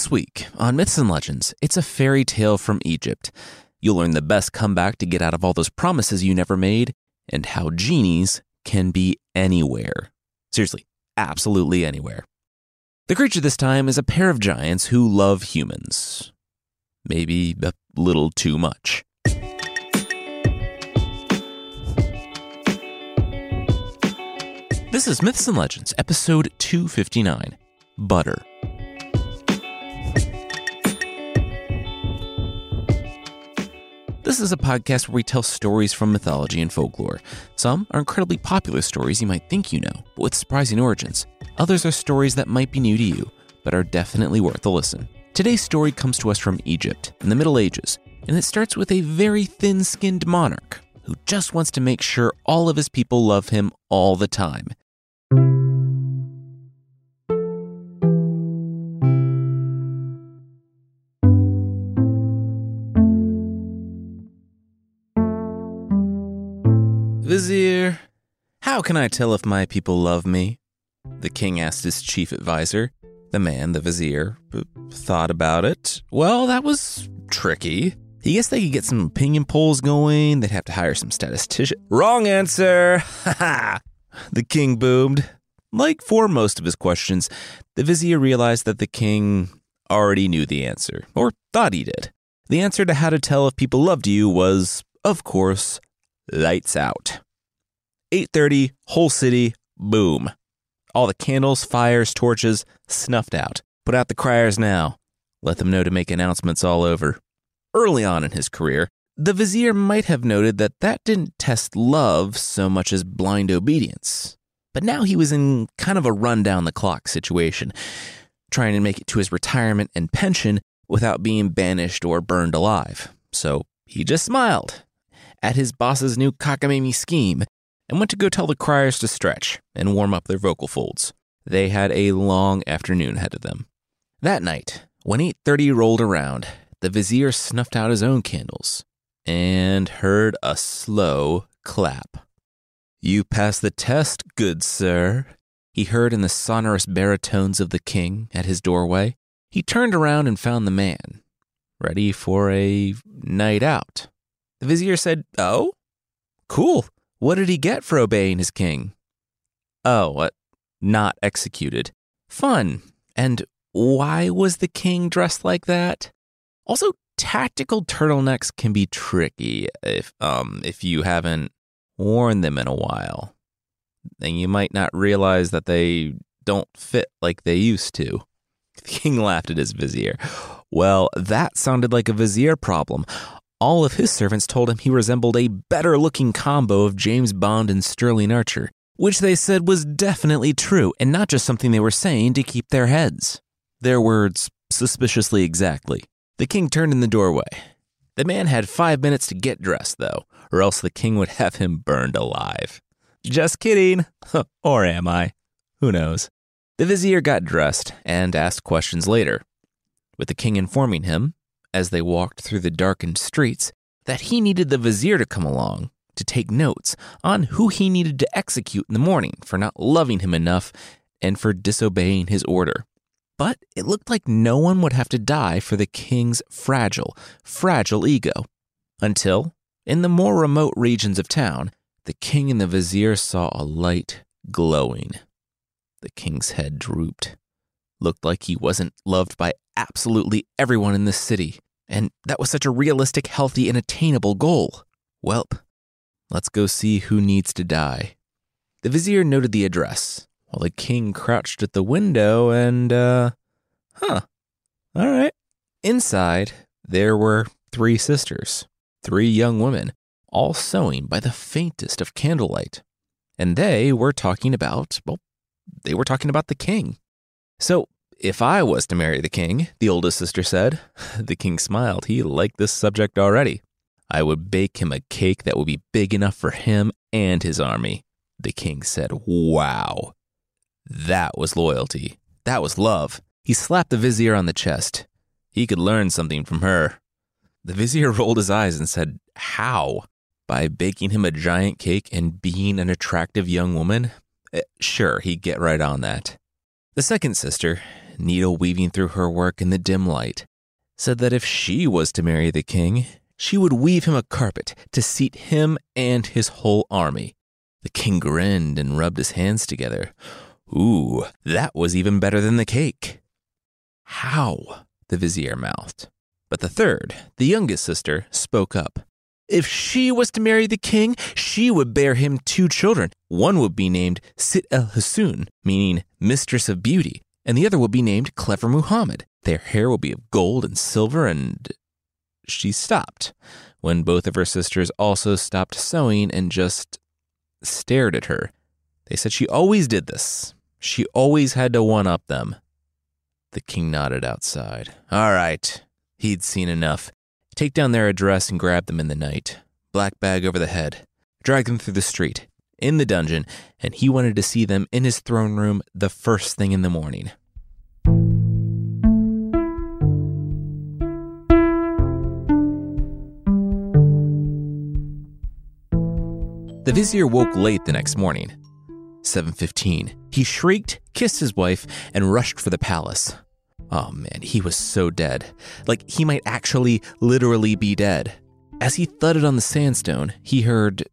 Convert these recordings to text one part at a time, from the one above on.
This week on Myths and Legends, it's a fairy tale from Egypt. You'll learn the best comeback to get out of all those promises you never made and how genies can be anywhere. Seriously, absolutely anywhere. The creature this time is a pair of giants who love humans. Maybe a little too much. This is Myths and Legends, episode 259 Butter. This is a podcast where we tell stories from mythology and folklore. Some are incredibly popular stories you might think you know, but with surprising origins. Others are stories that might be new to you, but are definitely worth a listen. Today's story comes to us from Egypt in the Middle Ages, and it starts with a very thin skinned monarch who just wants to make sure all of his people love him all the time. How can I tell if my people love me? The king asked his chief advisor. The man, the vizier, thought about it. Well, that was tricky. He guessed they could get some opinion polls going. They'd have to hire some statistician. Wrong answer! Ha ha! The king boomed. Like for most of his questions, the vizier realized that the king already knew the answer, or thought he did. The answer to how to tell if people loved you was, of course, lights out. 8:30, whole city, boom. All the candles, fires, torches snuffed out. Put out the criers now. Let them know to make announcements all over. Early on in his career, the vizier might have noted that that didn't test love so much as blind obedience. But now he was in kind of a run down the clock situation, trying to make it to his retirement and pension without being banished or burned alive. So he just smiled at his boss's new cockamamie scheme and went to go tell the criers to stretch and warm up their vocal folds. They had a long afternoon ahead of them. That night, when 8:30 rolled around, the vizier snuffed out his own candles and heard a slow clap. You passed the test, good sir, he heard in the sonorous baritones of the king at his doorway. He turned around and found the man, ready for a night out. The vizier said, Oh? Cool. What did he get for obeying his king? Oh, what? Not executed. Fun. And why was the king dressed like that? Also, tactical turtlenecks can be tricky if um if you haven't worn them in a while. And you might not realize that they don't fit like they used to. The king laughed at his vizier. Well, that sounded like a vizier problem. All of his servants told him he resembled a better looking combo of James Bond and Sterling Archer, which they said was definitely true and not just something they were saying to keep their heads. Their words, suspiciously exactly. The king turned in the doorway. The man had five minutes to get dressed, though, or else the king would have him burned alive. Just kidding. or am I? Who knows? The vizier got dressed and asked questions later, with the king informing him as they walked through the darkened streets that he needed the vizier to come along to take notes on who he needed to execute in the morning for not loving him enough and for disobeying his order. But it looked like no one would have to die for the king's fragile, fragile ego. Until, in the more remote regions of town, the king and the vizier saw a light glowing. The king's head drooped. Looked like he wasn't loved by absolutely everyone in this city, and that was such a realistic, healthy, and attainable goal. Welp, let's go see who needs to die. The vizier noted the address, while the king crouched at the window and, uh, huh, all right. Inside, there were three sisters, three young women, all sewing by the faintest of candlelight. And they were talking about, well, they were talking about the king. So if I was to marry the king, the oldest sister said, the king smiled. He liked this subject already. I would bake him a cake that would be big enough for him and his army. The king said, Wow. That was loyalty. That was love. He slapped the vizier on the chest. He could learn something from her. The vizier rolled his eyes and said, How? By baking him a giant cake and being an attractive young woman? Eh, sure, he'd get right on that. The second sister, needle weaving through her work in the dim light, said that if she was to marry the king, she would weave him a carpet to seat him and his whole army. The king grinned and rubbed his hands together. Ooh, that was even better than the cake. How? the vizier mouthed. But the third, the youngest sister, spoke up. If she was to marry the king, she would bear him two children. One would be named Sit el Husn, meaning mistress of beauty, and the other would be named Clever Muhammad. Their hair will be of gold and silver, and. She stopped when both of her sisters also stopped sewing and just stared at her. They said she always did this. She always had to one up them. The king nodded outside. All right. He'd seen enough. Take down their address and grab them in the night. Black bag over the head. Drag them through the street, in the dungeon, and he wanted to see them in his throne room the first thing in the morning. The vizier woke late the next morning. 7:15. He shrieked, kissed his wife, and rushed for the palace. Oh man, he was so dead. Like he might actually literally be dead. As he thudded on the sandstone, he heard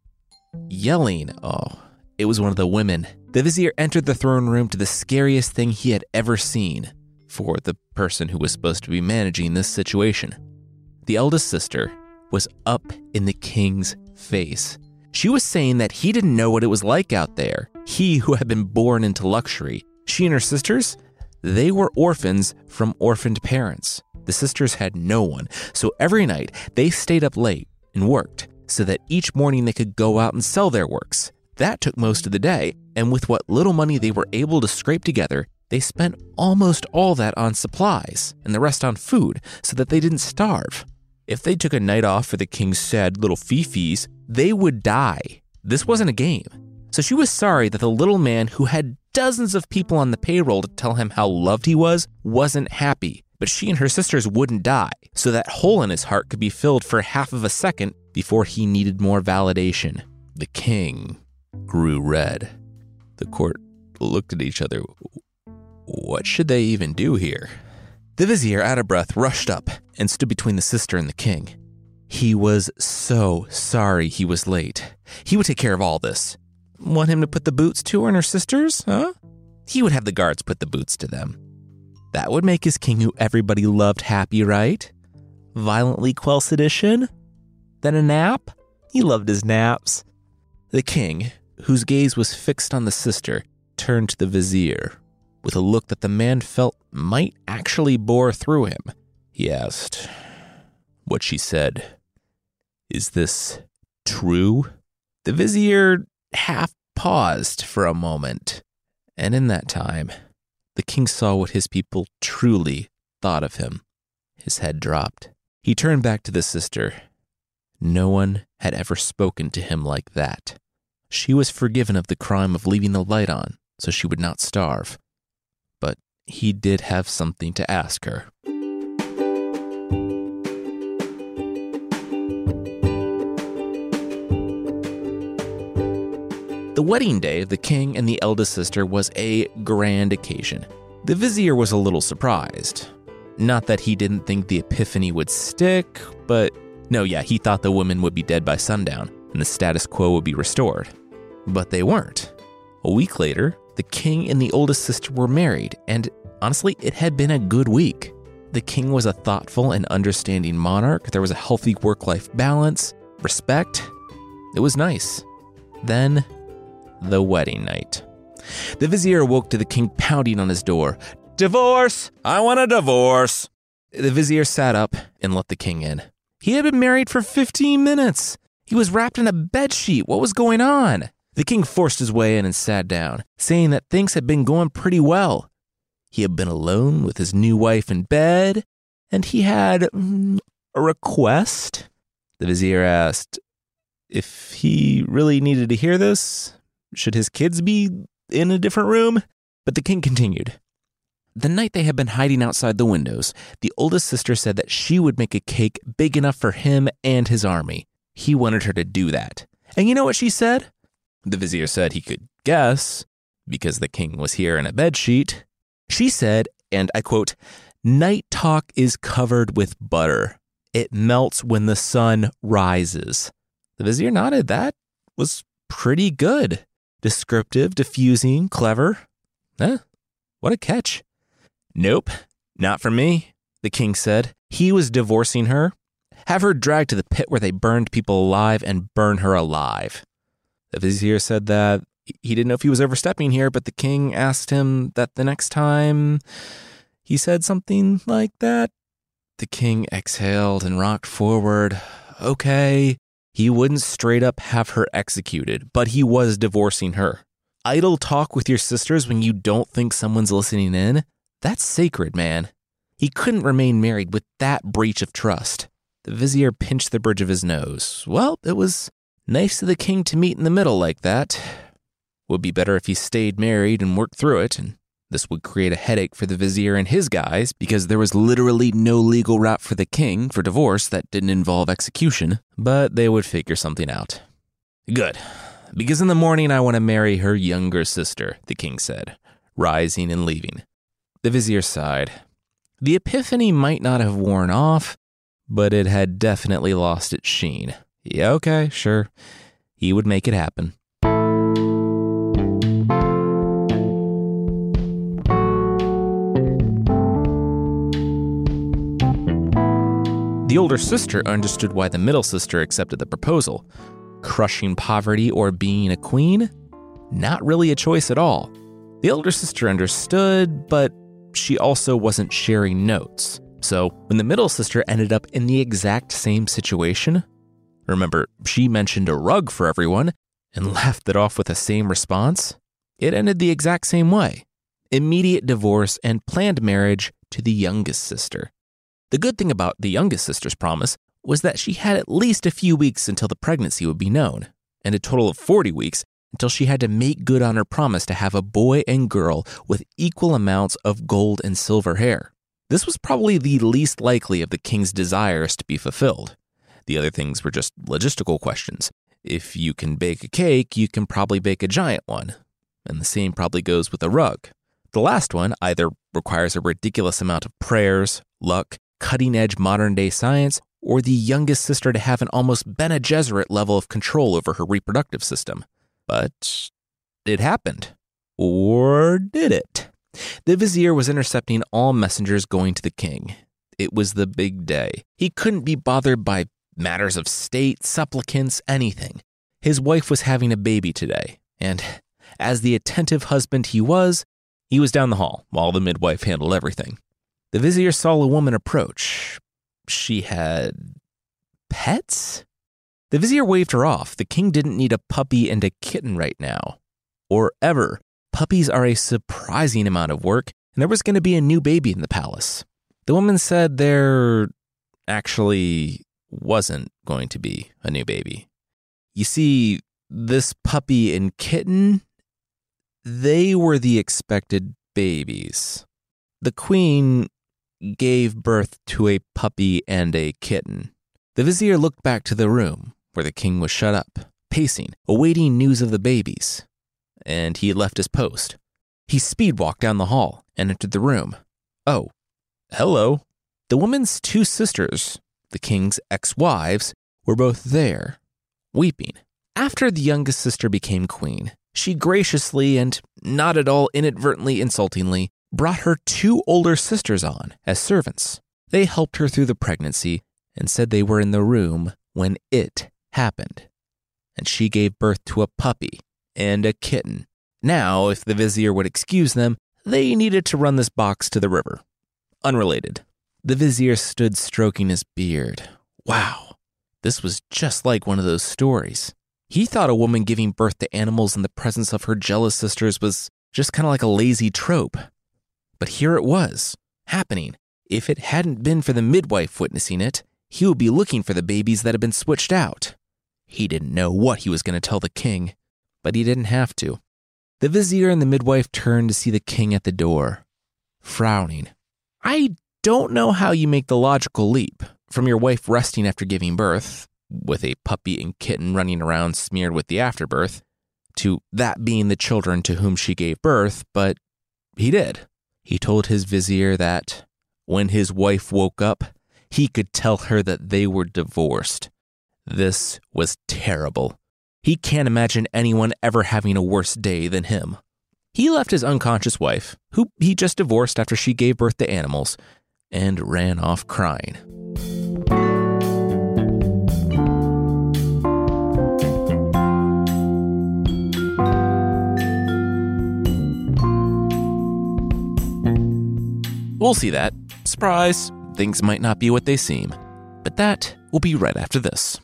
yelling. Oh, it was one of the women. The vizier entered the throne room to the scariest thing he had ever seen for the person who was supposed to be managing this situation. The eldest sister was up in the king's face. She was saying that he didn't know what it was like out there. He who had been born into luxury. She and her sisters, they were orphans from orphaned parents. The sisters had no one, so every night they stayed up late and worked so that each morning they could go out and sell their works. That took most of the day, and with what little money they were able to scrape together, they spent almost all that on supplies and the rest on food so that they didn't starve. If they took a night off for the king's sad little fifis, they would die. This wasn't a game. So she was sorry that the little man who had dozens of people on the payroll to tell him how loved he was wasn't happy. But she and her sisters wouldn't die, so that hole in his heart could be filled for half of a second before he needed more validation. The king grew red. The court looked at each other. What should they even do here? The vizier, out of breath, rushed up and stood between the sister and the king. He was so sorry he was late. He would take care of all this. Want him to put the boots to her and her sisters, huh? He would have the guards put the boots to them. That would make his king who everybody loved happy, right? Violently quell sedition? Then a nap? He loved his naps. The king, whose gaze was fixed on the sister, turned to the vizier with a look that the man felt might actually bore through him. He asked, What she said, is this true? The vizier half paused for a moment, and in that time, the king saw what his people truly thought of him. His head dropped. He turned back to the sister. No one had ever spoken to him like that. She was forgiven of the crime of leaving the light on so she would not starve. But he did have something to ask her. The wedding day of the king and the eldest sister was a grand occasion. The vizier was a little surprised. Not that he didn't think the epiphany would stick, but no, yeah, he thought the women would be dead by sundown and the status quo would be restored. But they weren't. A week later, the king and the oldest sister were married, and honestly, it had been a good week. The king was a thoughtful and understanding monarch. There was a healthy work life balance, respect. It was nice. Then the wedding night. The vizier awoke to the king pounding on his door. Divorce! I want a divorce! The vizier sat up and let the king in. He had been married for 15 minutes. He was wrapped in a bedsheet. What was going on? The king forced his way in and sat down, saying that things had been going pretty well. He had been alone with his new wife in bed, and he had mm, a request. The vizier asked if he really needed to hear this. Should his kids be in a different room? But the king continued. The night they had been hiding outside the windows, the oldest sister said that she would make a cake big enough for him and his army. He wanted her to do that. And you know what she said? The vizier said he could guess, because the king was here in a bedsheet. She said and I quote, Night talk is covered with butter. It melts when the sun rises. The vizier nodded. That was pretty good. Descriptive, diffusing, clever. Eh, what a catch. Nope, not for me, the king said. He was divorcing her. Have her dragged to the pit where they burned people alive and burn her alive. The vizier said that he didn't know if he was overstepping here, but the king asked him that the next time he said something like that. The king exhaled and rocked forward. Okay. He wouldn't straight up have her executed, but he was divorcing her. Idle talk with your sisters when you don't think someone's listening in? That's sacred, man. He couldn't remain married with that breach of trust. The vizier pinched the bridge of his nose. Well, it was nice of the king to meet in the middle like that. Would be better if he stayed married and worked through it, and this would create a headache for the vizier and his guys because there was literally no legal route for the king for divorce that didn't involve execution, but they would figure something out. Good, because in the morning I want to marry her younger sister, the king said, rising and leaving. The vizier sighed. The epiphany might not have worn off, but it had definitely lost its sheen. Yeah, okay, sure. He would make it happen. The older sister understood why the middle sister accepted the proposal. Crushing poverty or being a queen? Not really a choice at all. The elder sister understood, but she also wasn't sharing notes. So when the middle sister ended up in the exact same situation, remember, she mentioned a rug for everyone and laughed it off with the same response, it ended the exact same way immediate divorce and planned marriage to the youngest sister. The good thing about the youngest sister's promise was that she had at least a few weeks until the pregnancy would be known, and a total of 40 weeks until she had to make good on her promise to have a boy and girl with equal amounts of gold and silver hair. This was probably the least likely of the king's desires to be fulfilled. The other things were just logistical questions. If you can bake a cake, you can probably bake a giant one. And the same probably goes with a rug. The last one either requires a ridiculous amount of prayers, luck, cutting edge modern day science, or the youngest sister to have an almost Bene Gesserit level of control over her reproductive system. But it happened. Or did it? The vizier was intercepting all messengers going to the king. It was the big day. He couldn't be bothered by matters of state, supplicants, anything. His wife was having a baby today, and as the attentive husband he was, he was down the hall while the midwife handled everything. The vizier saw a woman approach. She had pets? The vizier waved her off. The king didn't need a puppy and a kitten right now. Or ever. Puppies are a surprising amount of work, and there was going to be a new baby in the palace. The woman said there actually wasn't going to be a new baby. You see, this puppy and kitten, they were the expected babies. The queen gave birth to a puppy and a kitten. The vizier looked back to the room where the king was shut up, pacing, awaiting news of the babies. And he left his post. He speed walked down the hall and entered the room. Oh, hello. The woman's two sisters, the king's ex wives, were both there, weeping. After the youngest sister became queen, she graciously and not at all inadvertently insultingly brought her two older sisters on as servants. They helped her through the pregnancy and said they were in the room when it happened. And she gave birth to a puppy and a kitten. Now, if the vizier would excuse them, they needed to run this box to the river. Unrelated. The vizier stood stroking his beard. Wow, this was just like one of those stories. He thought a woman giving birth to animals in the presence of her jealous sisters was just kind of like a lazy trope. But here it was, happening. If it hadn't been for the midwife witnessing it, he would be looking for the babies that had been switched out. He didn't know what he was going to tell the king, but he didn't have to. The vizier and the midwife turned to see the king at the door, frowning. I don't know how you make the logical leap from your wife resting after giving birth, with a puppy and kitten running around smeared with the afterbirth, to that being the children to whom she gave birth, but he did. He told his vizier that when his wife woke up, he could tell her that they were divorced. This was terrible. He can't imagine anyone ever having a worse day than him. He left his unconscious wife, who he just divorced after she gave birth to animals, and ran off crying. We'll see that. Surprise, things might not be what they seem. But that will be right after this.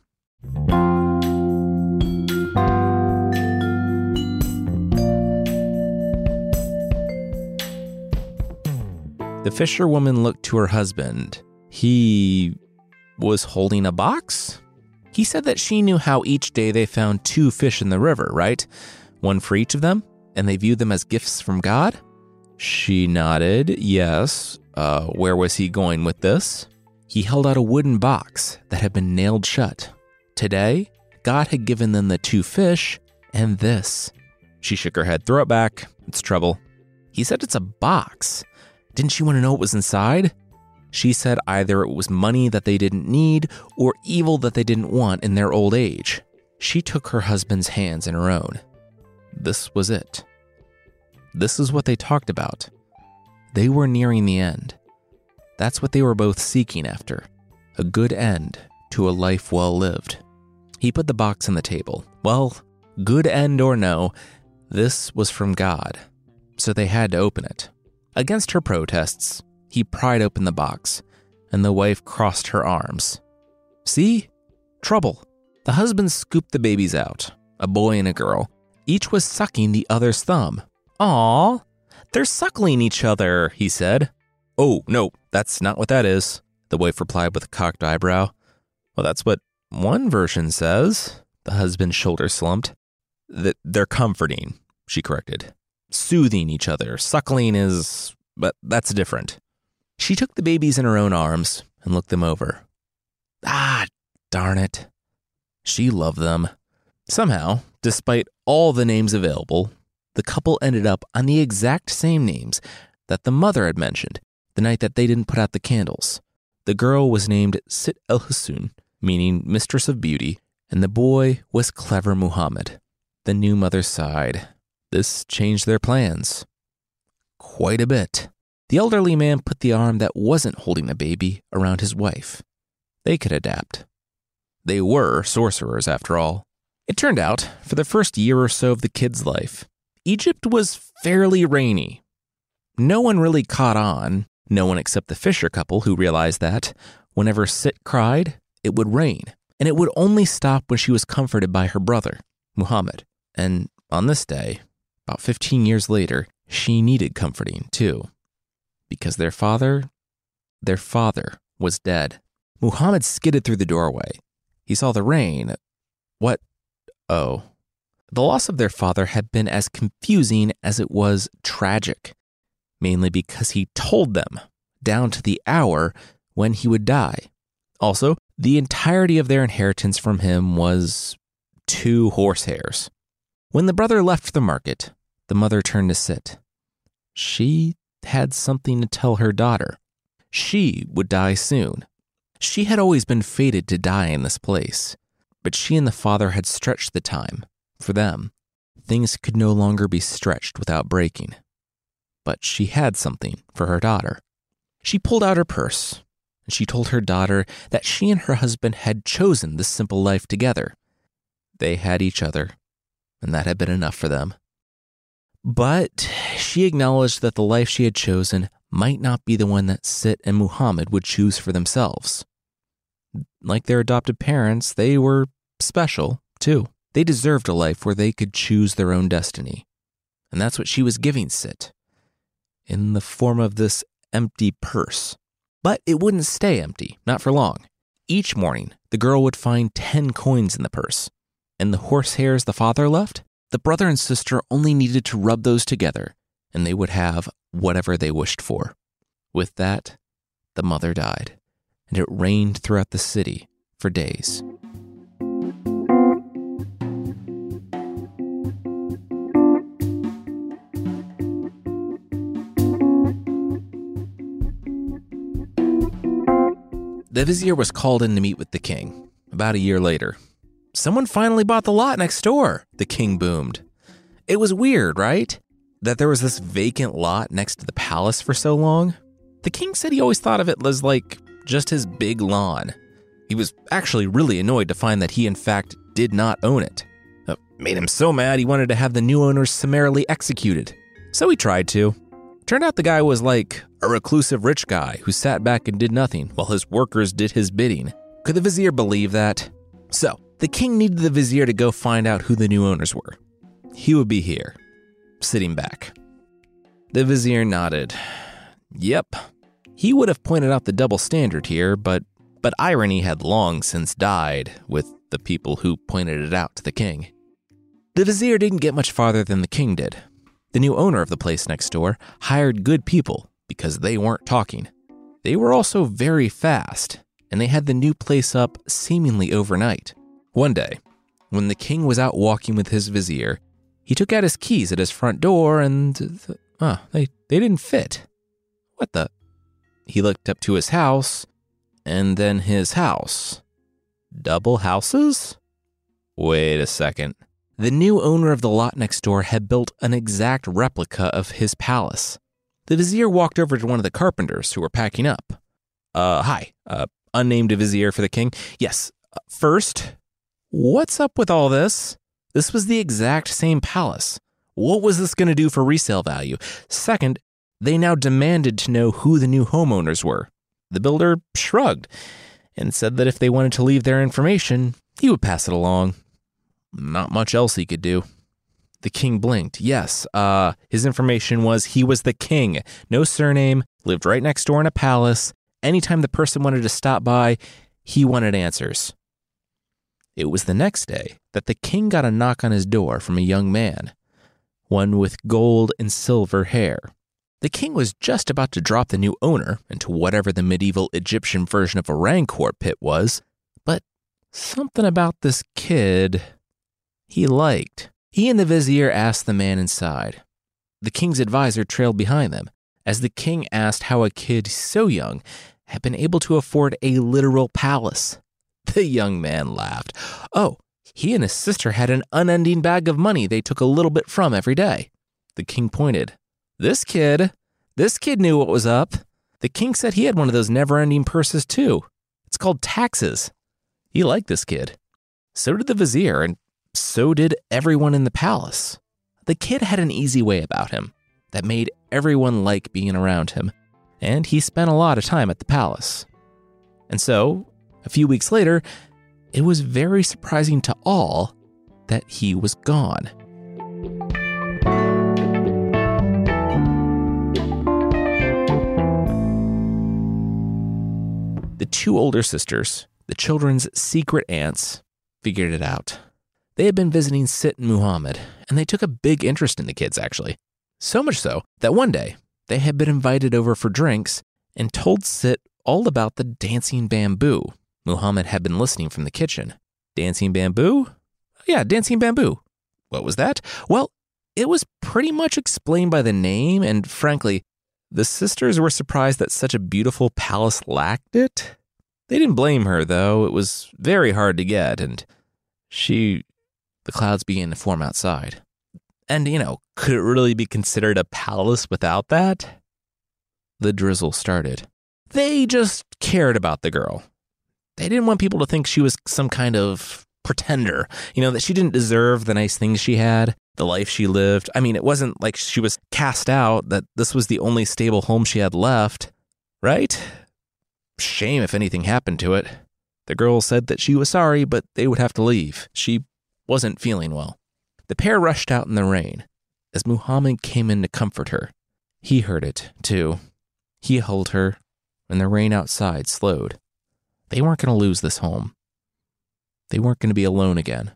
The fisherwoman looked to her husband. He was holding a box? He said that she knew how each day they found two fish in the river, right? One for each of them, and they viewed them as gifts from God? She nodded, yes. Uh, where was he going with this? He held out a wooden box that had been nailed shut. Today, God had given them the two fish and this. She shook her head. Throw it back. It's trouble. He said it's a box. Didn't she want to know what was inside? She said either it was money that they didn't need or evil that they didn't want in their old age. She took her husband's hands in her own. This was it. This is what they talked about. They were nearing the end. That's what they were both seeking after a good end to a life well lived. He put the box on the table. Well, good end or no, this was from God, so they had to open it. Against her protests, he pried open the box, and the wife crossed her arms. See? Trouble. The husband scooped the babies out, a boy and a girl. Each was sucking the other's thumb. Aw, they're suckling each other, he said. Oh, no, that's not what that is, the wife replied with a cocked eyebrow. Well, that's what one version says. The husband's shoulder slumped. That they're comforting, she corrected soothing each other. Suckling is, but that's different. She took the babies in her own arms and looked them over. Ah, darn it. She loved them. Somehow, despite all the names available, the couple ended up on the exact same names that the mother had mentioned the night that they didn't put out the candles. The girl was named Sit El Hassoun, meaning Mistress of Beauty, and the boy was Clever Muhammad. The new mother sighed. This changed their plans. Quite a bit. The elderly man put the arm that wasn't holding the baby around his wife. They could adapt. They were sorcerers, after all. It turned out, for the first year or so of the kid's life, Egypt was fairly rainy. No one really caught on, no one except the Fisher couple who realized that, whenever Sit cried, it would rain, and it would only stop when she was comforted by her brother, Muhammad. And on this day, about 15 years later, she needed comforting too. Because their father, their father was dead. Muhammad skidded through the doorway. He saw the rain. What? Oh. The loss of their father had been as confusing as it was tragic, mainly because he told them, down to the hour, when he would die. Also, the entirety of their inheritance from him was two horsehairs. When the brother left the market, the mother turned to Sit. She had something to tell her daughter. She would die soon. She had always been fated to die in this place, but she and the father had stretched the time. For them, things could no longer be stretched without breaking. But she had something for her daughter. She pulled out her purse, and she told her daughter that she and her husband had chosen this simple life together. They had each other, and that had been enough for them. But she acknowledged that the life she had chosen might not be the one that Sit and Muhammad would choose for themselves. Like their adopted parents, they were special, too. They deserved a life where they could choose their own destiny. And that's what she was giving Sit, in the form of this empty purse. But it wouldn't stay empty, not for long. Each morning, the girl would find 10 coins in the purse, and the horsehairs the father left, the brother and sister only needed to rub those together, and they would have whatever they wished for. With that, the mother died, and it rained throughout the city for days. The vizier was called in to meet with the king about a year later. Someone finally bought the lot next door, the king boomed. It was weird, right? That there was this vacant lot next to the palace for so long. The king said he always thought of it as like just his big lawn. He was actually really annoyed to find that he, in fact, did not own it. It made him so mad he wanted to have the new owners summarily executed. So he tried to. Turned out the guy was like a reclusive rich guy who sat back and did nothing while his workers did his bidding. Could the vizier believe that? So, the king needed the vizier to go find out who the new owners were. He would be here, sitting back. The vizier nodded. Yep. He would have pointed out the double standard here, but but irony had long since died with the people who pointed it out to the king. The vizier didn't get much farther than the king did. The new owner of the place next door hired good people because they weren't talking. They were also very fast, and they had the new place up seemingly overnight. One day, when the king was out walking with his vizier, he took out his keys at his front door and. Th- oh, they, they didn't fit. What the? He looked up to his house and then his house. Double houses? Wait a second. The new owner of the lot next door had built an exact replica of his palace. The vizier walked over to one of the carpenters who were packing up. Uh, hi, uh, unnamed vizier for the king. Yes, uh, first, what's up with all this? This was the exact same palace. What was this going to do for resale value? Second, they now demanded to know who the new homeowners were. The builder shrugged and said that if they wanted to leave their information, he would pass it along. Not much else he could do. The king blinked. Yes, uh, his information was he was the king. No surname, lived right next door in a palace. Anytime the person wanted to stop by, he wanted answers. It was the next day that the king got a knock on his door from a young man, one with gold and silver hair. The king was just about to drop the new owner into whatever the medieval Egyptian version of a rancor pit was, but something about this kid he liked. He and the vizier asked the man inside. The king's advisor trailed behind them as the king asked how a kid so young had been able to afford a literal palace. The young man laughed. Oh, he and his sister had an unending bag of money they took a little bit from every day. The king pointed. This kid, this kid knew what was up. The king said he had one of those never ending purses too. It's called taxes. He liked this kid. So did the vizier, and so did everyone in the palace. The kid had an easy way about him that made everyone like being around him, and he spent a lot of time at the palace. And so, a few weeks later, it was very surprising to all that he was gone. The two older sisters, the children's secret aunts, figured it out. They had been visiting Sit and Muhammad, and they took a big interest in the kids, actually. So much so that one day they had been invited over for drinks and told Sit all about the dancing bamboo. Muhammad had been listening from the kitchen. Dancing bamboo? Yeah, dancing bamboo. What was that? Well, it was pretty much explained by the name, and frankly, the sisters were surprised that such a beautiful palace lacked it. They didn't blame her, though. It was very hard to get, and she. The clouds began to form outside. And, you know, could it really be considered a palace without that? The drizzle started. They just cared about the girl. They didn't want people to think she was some kind of pretender, you know, that she didn't deserve the nice things she had the life she lived. I mean, it wasn't like she was cast out, that this was the only stable home she had left, right? Shame if anything happened to it. The girl said that she was sorry, but they would have to leave. She wasn't feeling well. The pair rushed out in the rain. As Muhammad came in to comfort her, he heard it, too. He held her, and the rain outside slowed. They weren't going to lose this home. They weren't going to be alone again.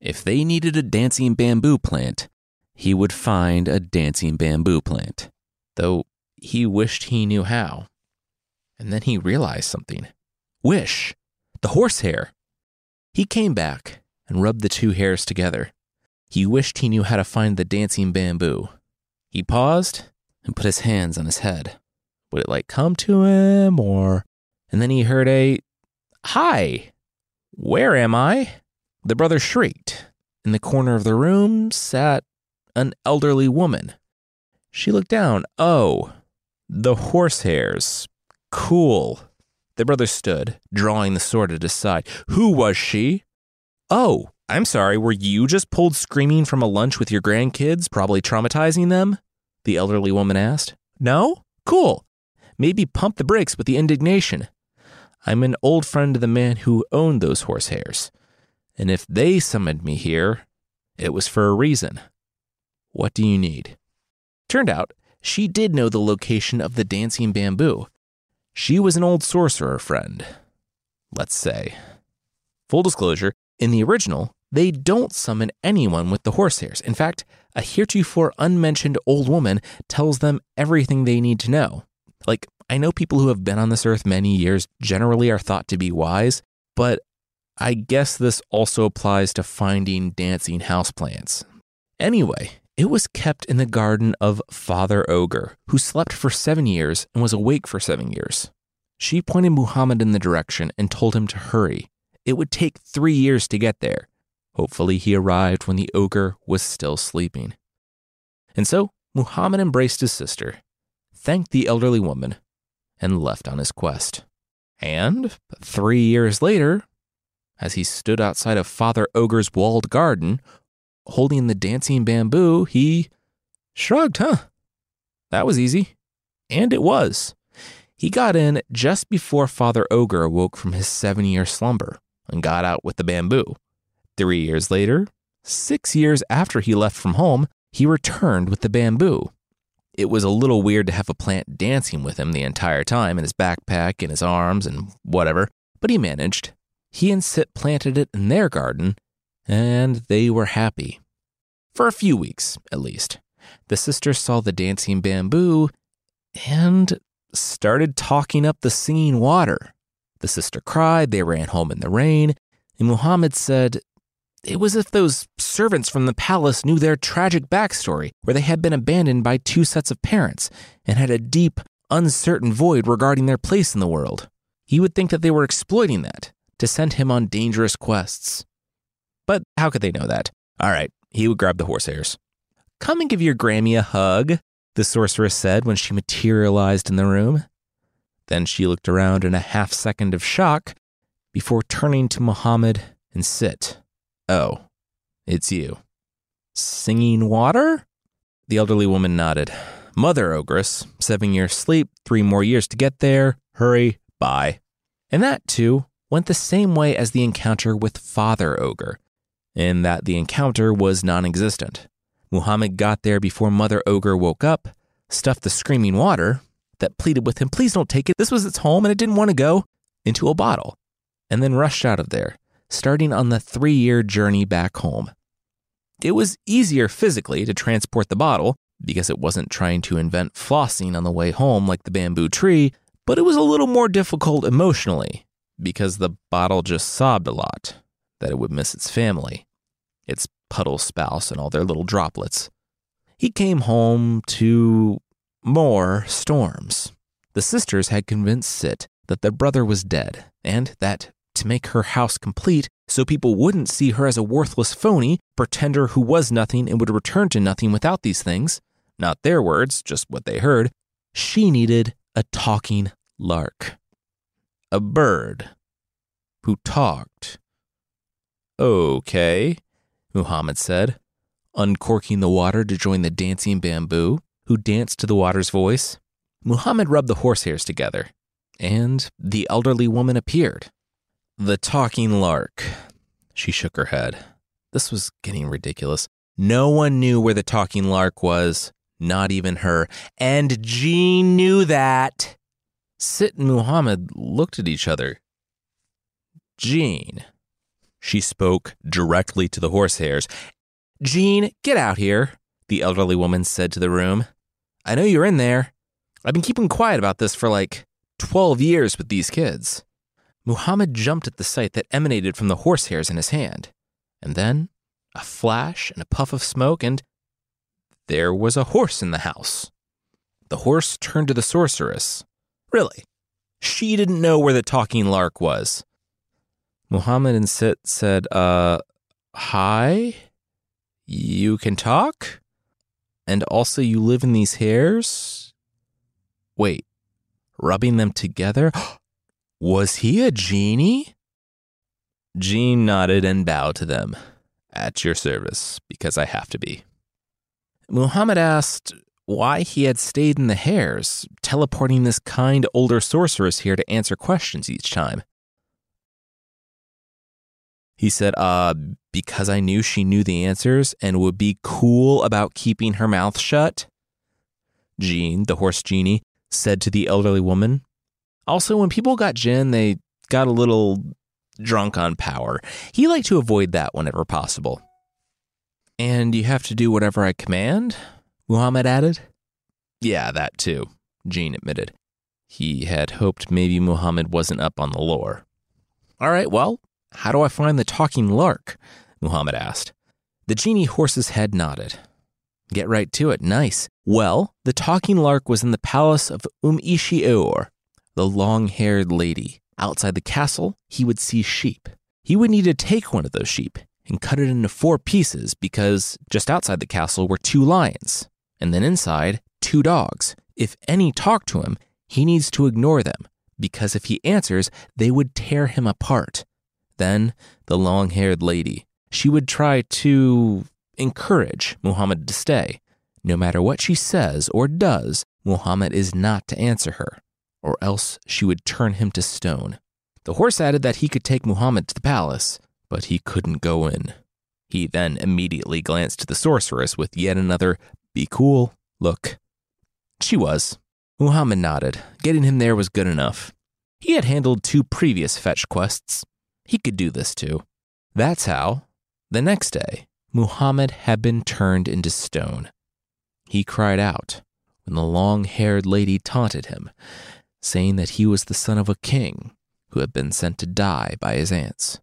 If they needed a dancing bamboo plant, he would find a dancing bamboo plant, though he wished he knew how. And then he realized something. Wish! The horsehair! He came back and rubbed the two hairs together. He wished he knew how to find the dancing bamboo. He paused and put his hands on his head. Would it like come to him or And then he heard a, Hi, where am I? The brother shrieked. In the corner of the room sat an elderly woman. She looked down. Oh, the horsehairs. Cool. The brother stood, drawing the sword at his side. Who was she? Oh, I'm sorry, were you just pulled screaming from a lunch with your grandkids, probably traumatizing them? The elderly woman asked. No? Cool. Maybe pump the brakes with the indignation. I'm an old friend of the man who owned those horsehairs. And if they summoned me here, it was for a reason. What do you need? Turned out, she did know the location of the dancing bamboo. She was an old sorcerer friend, let's say. Full disclosure, in the original, they don't summon anyone with the horsehairs. In fact, a heretofore unmentioned old woman tells them everything they need to know. Like, I know people who have been on this earth many years generally are thought to be wise, but I guess this also applies to finding dancing houseplants. Anyway, it was kept in the garden of Father Ogre, who slept for seven years and was awake for seven years. She pointed Muhammad in the direction and told him to hurry. It would take three years to get there. Hopefully, he arrived when the ogre was still sleeping. And so, Muhammad embraced his sister, thanked the elderly woman, and left on his quest. And three years later, as he stood outside of Father Ogre's walled garden, holding the dancing bamboo, he shrugged, huh? That was easy. And it was. He got in just before Father Ogre awoke from his seven year slumber and got out with the bamboo. Three years later, six years after he left from home, he returned with the bamboo. It was a little weird to have a plant dancing with him the entire time in his backpack, in his arms, and whatever, but he managed. He and Sit planted it in their garden, and they were happy. For a few weeks, at least. The sisters saw the dancing bamboo and started talking up the singing water. The sister cried, they ran home in the rain, and Muhammad said, It was as if those servants from the palace knew their tragic backstory, where they had been abandoned by two sets of parents and had a deep, uncertain void regarding their place in the world. He would think that they were exploiting that to send him on dangerous quests. But how could they know that? All right, he would grab the horsehairs. Come and give your Grammy a hug, the sorceress said when she materialized in the room. Then she looked around in a half second of shock before turning to Muhammad and Sit. Oh, it's you. Singing water? The elderly woman nodded. Mother Ogress, seven years sleep, three more years to get there. Hurry, bye. And that, too, went the same way as the encounter with Father Ogre, in that the encounter was non existent. Muhammad got there before Mother Ogre woke up, stuffed the screaming water that pleaded with him, please don't take it, this was its home and it didn't want to go, into a bottle, and then rushed out of there, starting on the three year journey back home. It was easier physically to transport the bottle because it wasn't trying to invent flossing on the way home like the bamboo tree, but it was a little more difficult emotionally because the bottle just sobbed a lot that it would miss its family, its puddle spouse, and all their little droplets. He came home to more storms. The sisters had convinced Sit that their brother was dead, and that to make her house complete so people wouldn't see her as a worthless phony, pretender who was nothing and would return to nothing without these things, not their words, just what they heard, she needed a talking lark. A bird who talked. Okay, Muhammad said, uncorking the water to join the dancing bamboo, who danced to the water's voice. Muhammad rubbed the horsehairs together, and the elderly woman appeared. The talking lark. She shook her head. This was getting ridiculous. No one knew where the talking lark was, not even her, and Jean knew that. Sit and Muhammad looked at each other. Jean. She spoke directly to the horsehairs. Jean, get out here, the elderly woman said to the room. I know you're in there. I've been keeping quiet about this for like 12 years with these kids. Muhammad jumped at the sight that emanated from the horsehairs in his hand. And then a flash and a puff of smoke, and there was a horse in the house. The horse turned to the sorceress. Really? She didn't know where the talking lark was. Muhammad and Sit said, Uh, hi? You can talk? And also, you live in these hairs? Wait, rubbing them together? Was he a genie? Jean nodded and bowed to them. At your service, because I have to be. Muhammad asked why he had stayed in the hairs, teleporting this kind older sorceress here to answer questions each time. He said, uh, because I knew she knew the answers and would be cool about keeping her mouth shut. Jean, the horse genie, said to the elderly woman. Also, when people got Jinn, they got a little drunk on power. He liked to avoid that whenever possible. And you have to do whatever I command? Muhammad added. Yeah, that too, Jean admitted. He had hoped maybe Muhammad wasn't up on the lore. All right, well, how do I find the talking lark? Muhammad asked. The genie horse's head nodded. Get right to it, nice. Well, the talking lark was in the palace of Um Ishi Eor, the long haired lady. Outside the castle, he would see sheep. He would need to take one of those sheep and cut it into four pieces because just outside the castle were two lions, and then inside, two dogs. If any talk to him, he needs to ignore them because if he answers, they would tear him apart. Then the long haired lady. She would try to encourage Muhammad to stay. No matter what she says or does, Muhammad is not to answer her, or else she would turn him to stone. The horse added that he could take Muhammad to the palace, but he couldn't go in. He then immediately glanced to the sorceress with yet another be cool look. She was. Muhammad nodded. Getting him there was good enough. He had handled two previous fetch quests. He could do this too. That's how, the next day, Muhammad had been turned into stone. He cried out when the long haired lady taunted him, saying that he was the son of a king who had been sent to die by his aunts.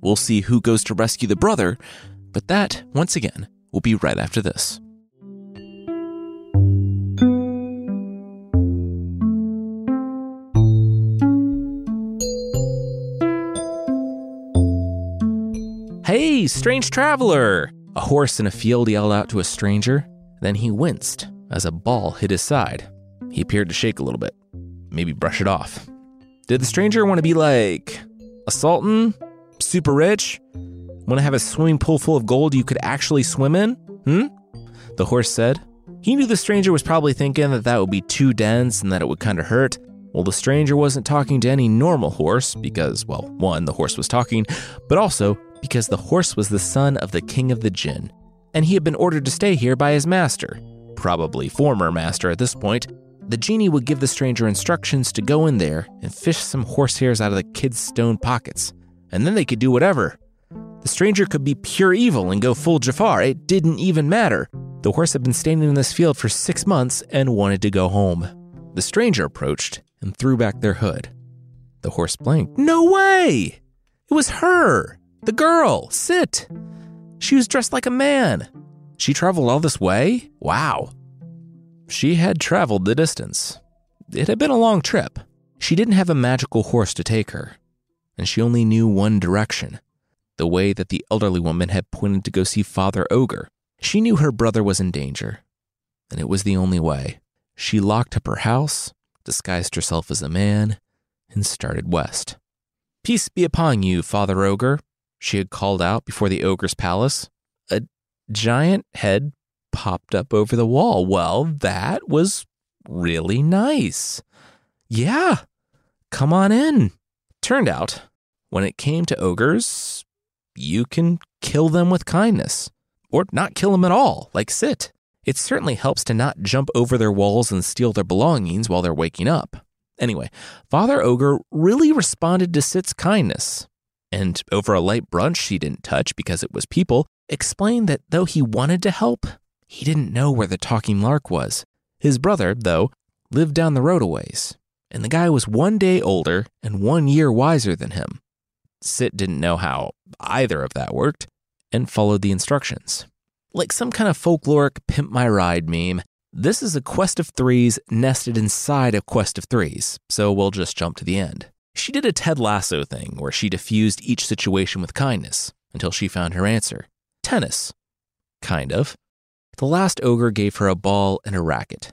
We'll see who goes to rescue the brother, but that, once again, will be right after this. Hey, strange traveler! A horse in a field yelled out to a stranger. Then he winced as a ball hit his side. He appeared to shake a little bit, maybe brush it off. Did the stranger want to be like a sultan? Super rich? Want to have a swimming pool full of gold you could actually swim in? Hmm? The horse said. He knew the stranger was probably thinking that that would be too dense and that it would kind of hurt. Well, the stranger wasn't talking to any normal horse because, well, one, the horse was talking, but also because the horse was the son of the king of the jinn, and he had been ordered to stay here by his master, probably former master at this point. The genie would give the stranger instructions to go in there and fish some horsehairs out of the kid's stone pockets, and then they could do whatever. The stranger could be pure evil and go full Jafar. It didn't even matter. The horse had been standing in this field for six months and wanted to go home. The stranger approached and threw back their hood. The horse blinked. No way! It was her! The girl! Sit! She was dressed like a man. She traveled all this way? Wow. She had traveled the distance. It had been a long trip. She didn't have a magical horse to take her, and she only knew one direction the way that the elderly woman had pointed to go see Father Ogre. She knew her brother was in danger, and it was the only way. She locked up her house, disguised herself as a man, and started west. Peace be upon you, Father Ogre, she had called out before the ogre's palace. A giant head popped up over the wall. Well, that was really nice. Yeah, come on in. Turned out, when it came to ogres, you can kill them with kindness, or not kill them at all, like Sit. It certainly helps to not jump over their walls and steal their belongings while they're waking up. Anyway, Father Ogre really responded to Sit's kindness, and over a light brunch she didn't touch because it was people, explained that though he wanted to help, he didn't know where the talking lark was. His brother, though, lived down the road a ways, and the guy was one day older and one year wiser than him. Sit didn't know how either of that worked and followed the instructions. Like some kind of folkloric pimp my ride meme, this is a quest of threes nested inside a quest of threes, so we'll just jump to the end. She did a Ted Lasso thing where she diffused each situation with kindness until she found her answer tennis. Kind of. The last ogre gave her a ball and a racket.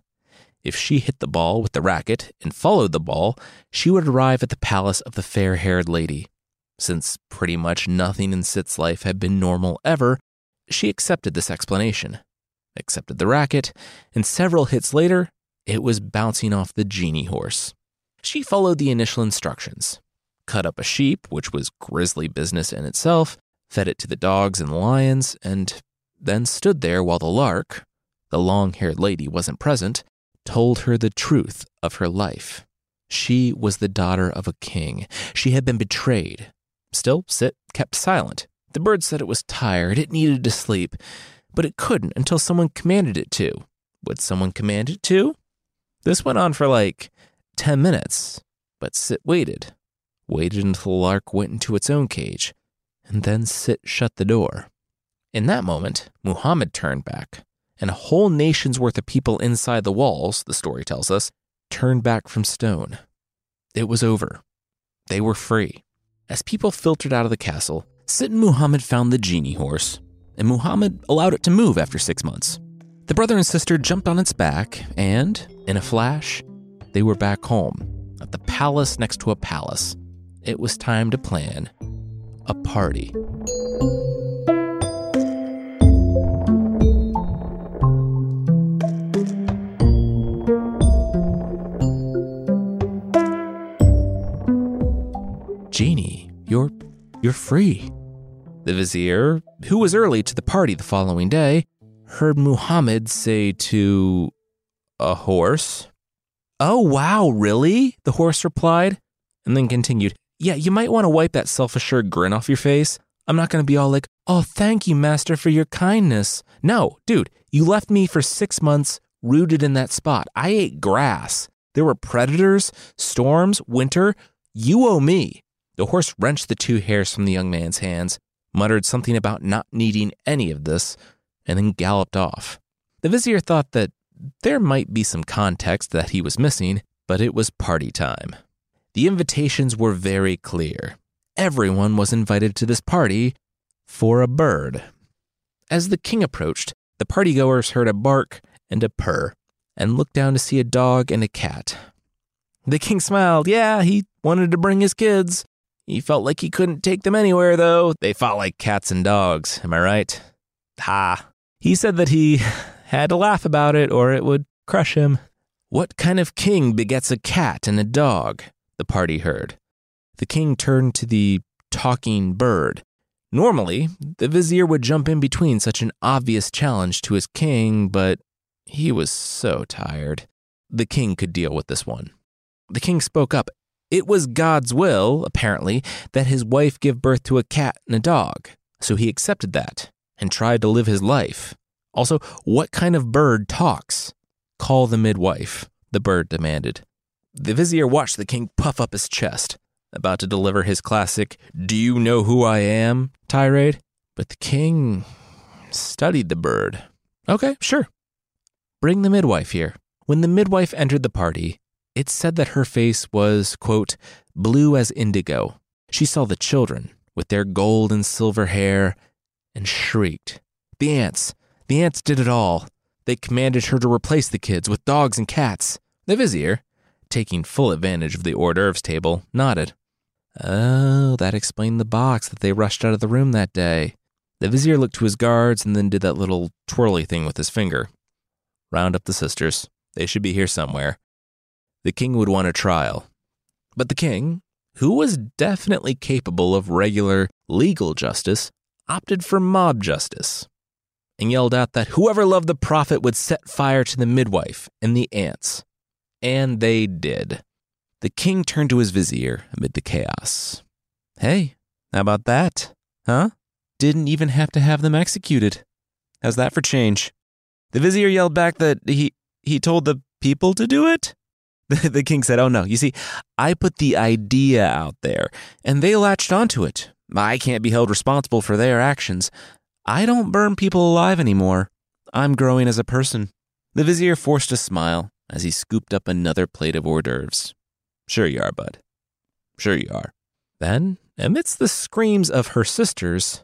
If she hit the ball with the racket and followed the ball, she would arrive at the palace of the fair haired lady. Since pretty much nothing in Sit's life had been normal ever, she accepted this explanation, accepted the racket, and several hits later, it was bouncing off the genie horse. She followed the initial instructions cut up a sheep, which was grisly business in itself, fed it to the dogs and the lions, and then stood there while the lark, the long haired lady wasn't present, told her the truth of her life. She was the daughter of a king. She had been betrayed. Still, Sit kept silent. The bird said it was tired, it needed to sleep, but it couldn't until someone commanded it to. Would someone command it to? This went on for like 10 minutes, but Sit waited. Waited until the lark went into its own cage, and then Sit shut the door. In that moment, Muhammad turned back, and a whole nation's worth of people inside the walls, the story tells us, turned back from stone. It was over. They were free. As people filtered out of the castle, Sit Muhammad found the genie horse, and Muhammad allowed it to move after six months. The brother and sister jumped on its back, and, in a flash, they were back home, at the palace next to a palace. It was time to plan a party. You're free. The vizier, who was early to the party the following day, heard Muhammad say to a horse, Oh, wow, really? The horse replied, and then continued, Yeah, you might want to wipe that self assured grin off your face. I'm not going to be all like, Oh, thank you, master, for your kindness. No, dude, you left me for six months rooted in that spot. I ate grass. There were predators, storms, winter. You owe me. The horse wrenched the two hairs from the young man's hands, muttered something about not needing any of this, and then galloped off. The vizier thought that there might be some context that he was missing, but it was party time. The invitations were very clear. Everyone was invited to this party for a bird. As the king approached, the partygoers heard a bark and a purr, and looked down to see a dog and a cat. The king smiled. Yeah, he wanted to bring his kids. He felt like he couldn't take them anywhere, though. They fought like cats and dogs, am I right? Ha. He said that he had to laugh about it or it would crush him. What kind of king begets a cat and a dog? The party heard. The king turned to the talking bird. Normally, the vizier would jump in between such an obvious challenge to his king, but he was so tired. The king could deal with this one. The king spoke up. It was God's will, apparently, that his wife give birth to a cat and a dog, so he accepted that and tried to live his life. Also, what kind of bird talks? Call the midwife, the bird demanded. The vizier watched the king puff up his chest, about to deliver his classic, Do you know who I am? tirade. But the king studied the bird. Okay, sure. Bring the midwife here. When the midwife entered the party, it said that her face was, quote, blue as indigo. She saw the children with their gold and silver hair and shrieked. The ants, the ants did it all. They commanded her to replace the kids with dogs and cats. The vizier, taking full advantage of the hors d'oeuvres table, nodded. Oh, that explained the box that they rushed out of the room that day. The vizier looked to his guards and then did that little twirly thing with his finger. Round up the sisters. They should be here somewhere. The king would want a trial. But the king, who was definitely capable of regular legal justice, opted for mob justice and yelled out that whoever loved the prophet would set fire to the midwife and the ants. And they did. The king turned to his vizier amid the chaos. Hey, how about that? Huh? Didn't even have to have them executed. How's that for change? The vizier yelled back that he he told the people to do it? the king said, Oh no, you see, I put the idea out there and they latched onto it. I can't be held responsible for their actions. I don't burn people alive anymore. I'm growing as a person. The vizier forced a smile as he scooped up another plate of hors d'oeuvres. Sure you are, bud. Sure you are. Then, amidst the screams of her sisters,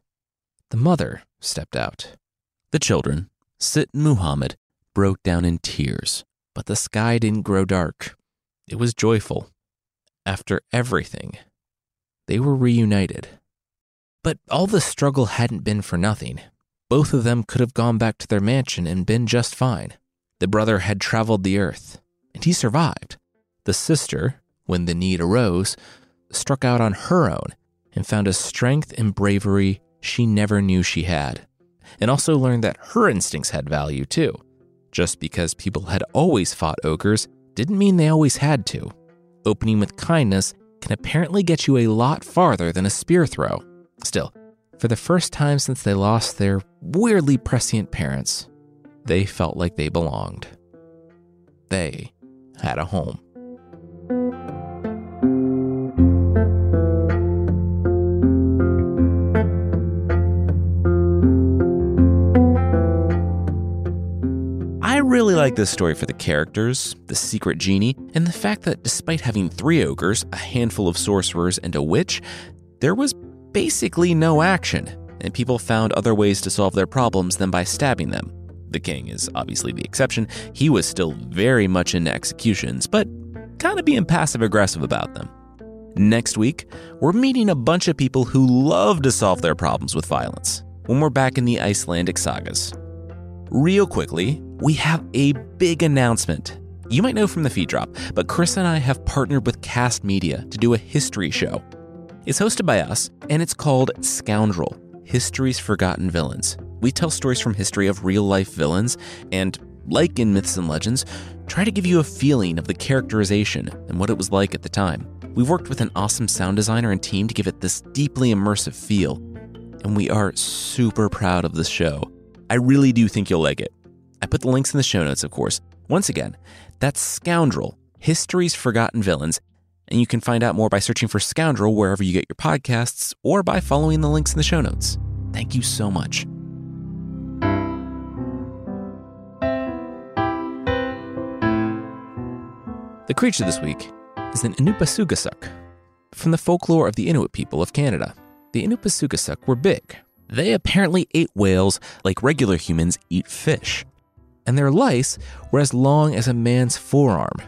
the mother stepped out. The children, Sit and Muhammad, broke down in tears, but the sky didn't grow dark. It was joyful. After everything, they were reunited. But all the struggle hadn't been for nothing. Both of them could have gone back to their mansion and been just fine. The brother had traveled the earth, and he survived. The sister, when the need arose, struck out on her own and found a strength and bravery she never knew she had, and also learned that her instincts had value too. Just because people had always fought ogres didn't mean they always had to. Opening with kindness can apparently get you a lot farther than a spear throw. Still, for the first time since they lost their weirdly prescient parents, they felt like they belonged. They had a home. Really like this story for the characters, the secret genie, and the fact that despite having three ogres, a handful of sorcerers, and a witch, there was basically no action, and people found other ways to solve their problems than by stabbing them. The king is obviously the exception. He was still very much into executions, but kind of being passive aggressive about them. Next week, we're meeting a bunch of people who love to solve their problems with violence when we're back in the Icelandic sagas. Real quickly, we have a big announcement. You might know from the feed drop, but Chris and I have partnered with Kast Media to do a history show. It's hosted by us, and it's called Scoundrel History's Forgotten Villains. We tell stories from history of real life villains, and like in Myths and Legends, try to give you a feeling of the characterization and what it was like at the time. We've worked with an awesome sound designer and team to give it this deeply immersive feel, and we are super proud of this show. I really do think you'll like it. I put the links in the show notes, of course. Once again, that's Scoundrel History's Forgotten Villains. And you can find out more by searching for Scoundrel wherever you get your podcasts or by following the links in the show notes. Thank you so much. The creature this week is an Inupasugasuk. From the folklore of the Inuit people of Canada, the Inupasugasuk were big. They apparently ate whales like regular humans eat fish and their lice were as long as a man's forearm.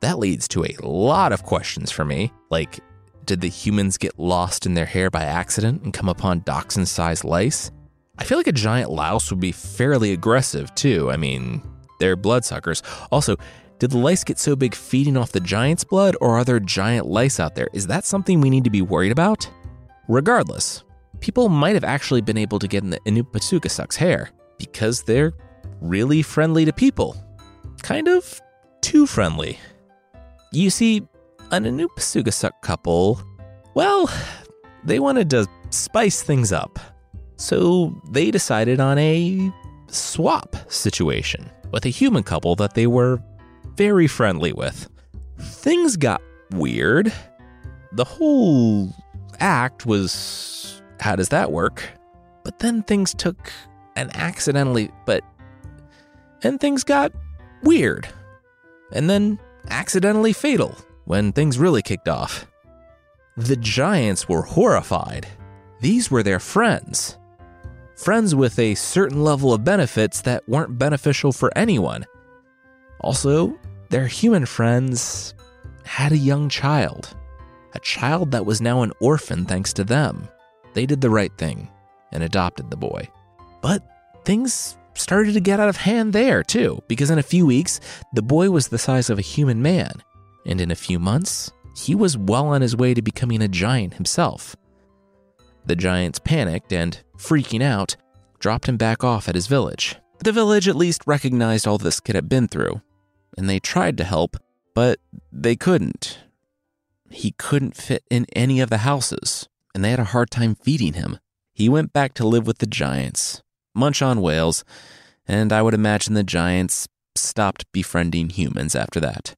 That leads to a lot of questions for me, like did the humans get lost in their hair by accident and come upon dachshund sized lice? I feel like a giant louse would be fairly aggressive too. I mean, they're bloodsuckers. Also, did the lice get so big feeding off the giant's blood, or are there giant lice out there? Is that something we need to be worried about? Regardless, people might have actually been able to get in the Inupasugasuk's hair because they're really friendly to people. Kind of too friendly. You see, an Inupasugasuk couple, well, they wanted to spice things up. So they decided on a swap situation with a human couple that they were very friendly with. Things got weird. The whole act was how does that work? But then things took an accidentally, but and things got weird. And then accidentally fatal when things really kicked off. The giants were horrified. These were their friends. Friends with a certain level of benefits that weren't beneficial for anyone. Also, their human friends had a young child. A child that was now an orphan thanks to them. They did the right thing and adopted the boy. But things started to get out of hand there, too, because in a few weeks, the boy was the size of a human man, and in a few months, he was well on his way to becoming a giant himself. The giants panicked and, freaking out, dropped him back off at his village. The village at least recognized all this kid had been through, and they tried to help, but they couldn't. He couldn't fit in any of the houses, and they had a hard time feeding him. He went back to live with the giants, munch on whales, and I would imagine the giants stopped befriending humans after that.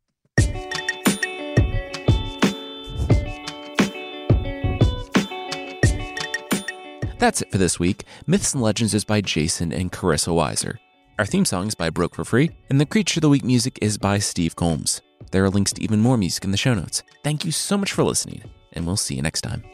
That's it for this week. Myths and Legends is by Jason and Carissa Weiser. Our theme song is by Broke for Free, and the Creature of the Week music is by Steve Combs. There are links to even more music in the show notes. Thank you so much for listening, and we'll see you next time.